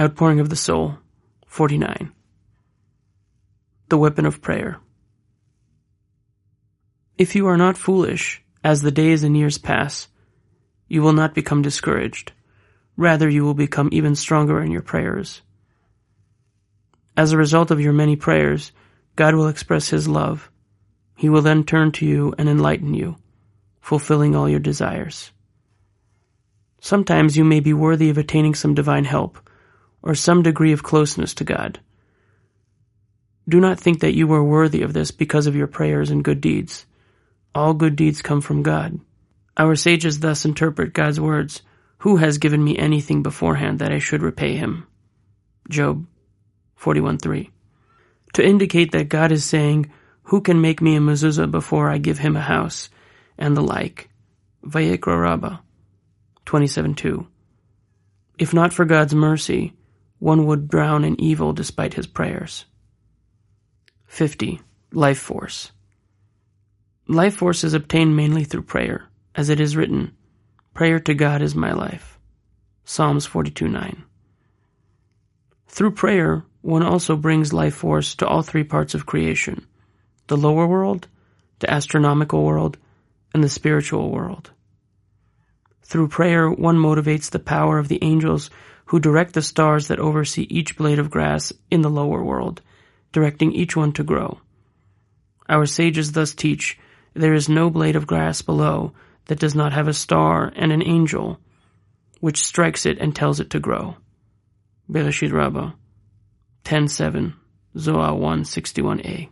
Outpouring of the Soul, 49. The Weapon of Prayer. If you are not foolish, as the days and years pass, you will not become discouraged. Rather, you will become even stronger in your prayers. As a result of your many prayers, God will express His love. He will then turn to you and enlighten you, fulfilling all your desires. Sometimes you may be worthy of attaining some divine help, or some degree of closeness to God. Do not think that you are worthy of this because of your prayers and good deeds. All good deeds come from God. Our sages thus interpret God's words, Who has given me anything beforehand that I should repay him? Job 41.3 To indicate that God is saying, Who can make me a mezuzah before I give him a house? And the like. Vayikra Rabbah 27.2 If not for God's mercy, one would drown in evil despite his prayers. 50. Life Force Life force is obtained mainly through prayer, as it is written, Prayer to God is my life. Psalms 42:9. Through prayer, one also brings life force to all three parts of creation the lower world, the astronomical world, and the spiritual world. Through prayer, one motivates the power of the angels who direct the stars that oversee each blade of grass in the lower world, directing each one to grow. Our sages thus teach there is no blade of grass below that does not have a star and an angel, which strikes it and tells it to grow. Bereshit Rabbah 10.7, Zohar 161a.